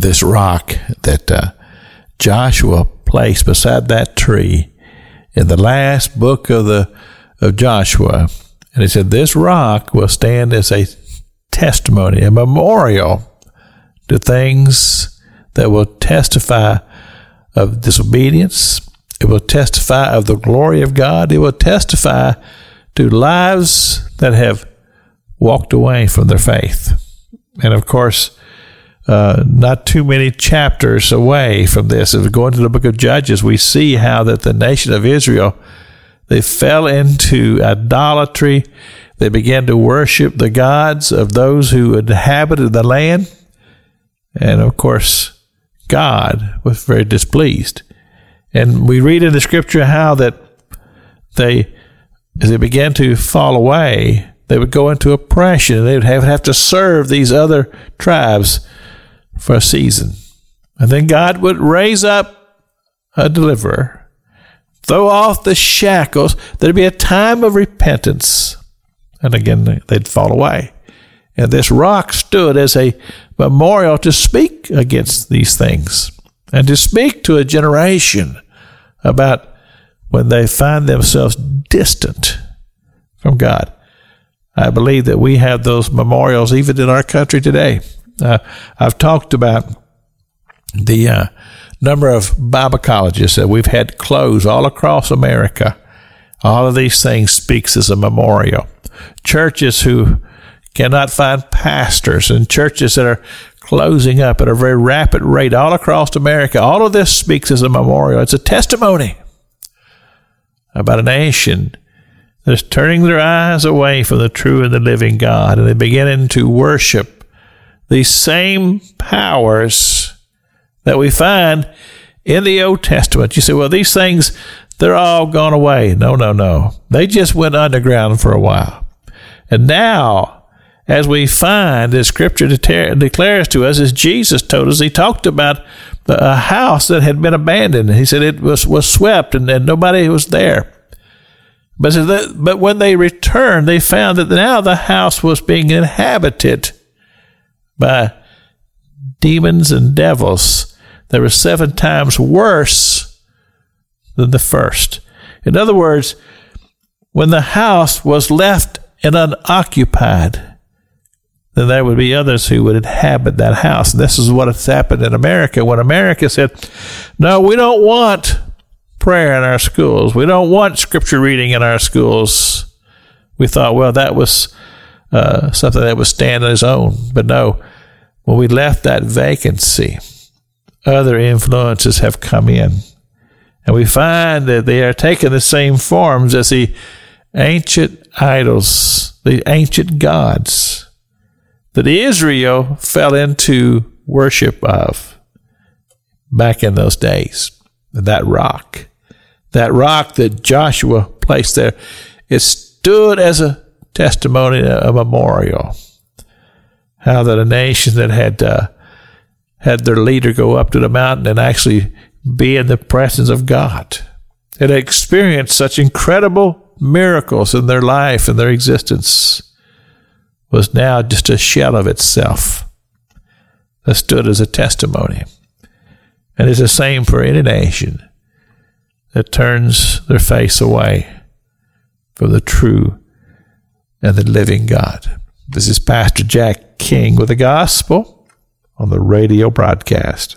this rock that uh, Joshua placed beside that tree in the last book of the of Joshua, and he said this rock will stand as a testimony, a memorial to things that will testify of disobedience. It will testify of the glory of God. It will testify to lives that have walked away from their faith. And of course, uh, not too many chapters away from this, If we go into the book of Judges, we see how that the nation of Israel they fell into idolatry. They began to worship the gods of those who inhabited the land. And of course, God was very displeased. And we read in the scripture how that they, as they began to fall away, they would go into oppression. They would have, have to serve these other tribes for a season. And then God would raise up a deliverer, throw off the shackles. There'd be a time of repentance. And again, they'd fall away. And this rock stood as a memorial to speak against these things and to speak to a generation about when they find themselves distant from God. I believe that we have those memorials even in our country today. Uh, I've talked about the uh, number of Bible colleges that we've had closed all across America. All of these things speaks as a memorial. Churches who cannot find pastors and churches that are closing up at a very rapid rate all across America. All of this speaks as a memorial. It's a testimony about a nation that is turning their eyes away from the true and the living God and they're beginning to worship these same powers that we find in the Old Testament. You say, well, these things, they're all gone away. No, no, no. They just went underground for a while. And now, as we find the scripture declares to us, as Jesus told us, he talked about a house that had been abandoned. He said it was, was swept and, and nobody was there. But, but when they returned, they found that now the house was being inhabited by demons and devils that were seven times worse than the first. In other words, when the house was left and unoccupied, then there would be others who would inhabit that house. And this is what has happened in America. When America said, No, we don't want prayer in our schools, we don't want scripture reading in our schools, we thought, well, that was uh, something that would stand on its own. But no, when we left that vacancy, other influences have come in. And we find that they are taking the same forms as the ancient idols, the ancient gods that Israel fell into worship of back in those days. That rock, that rock that Joshua placed there, it stood as a testimony, of a memorial. How that a nation that had uh, had their leader go up to the mountain and actually be in the presence of God, had experienced such incredible miracles in their life and their existence, was now just a shell of itself that stood as a testimony. And it's the same for any nation that turns their face away from the true and the living God. This is Pastor Jack King with the gospel on the radio broadcast.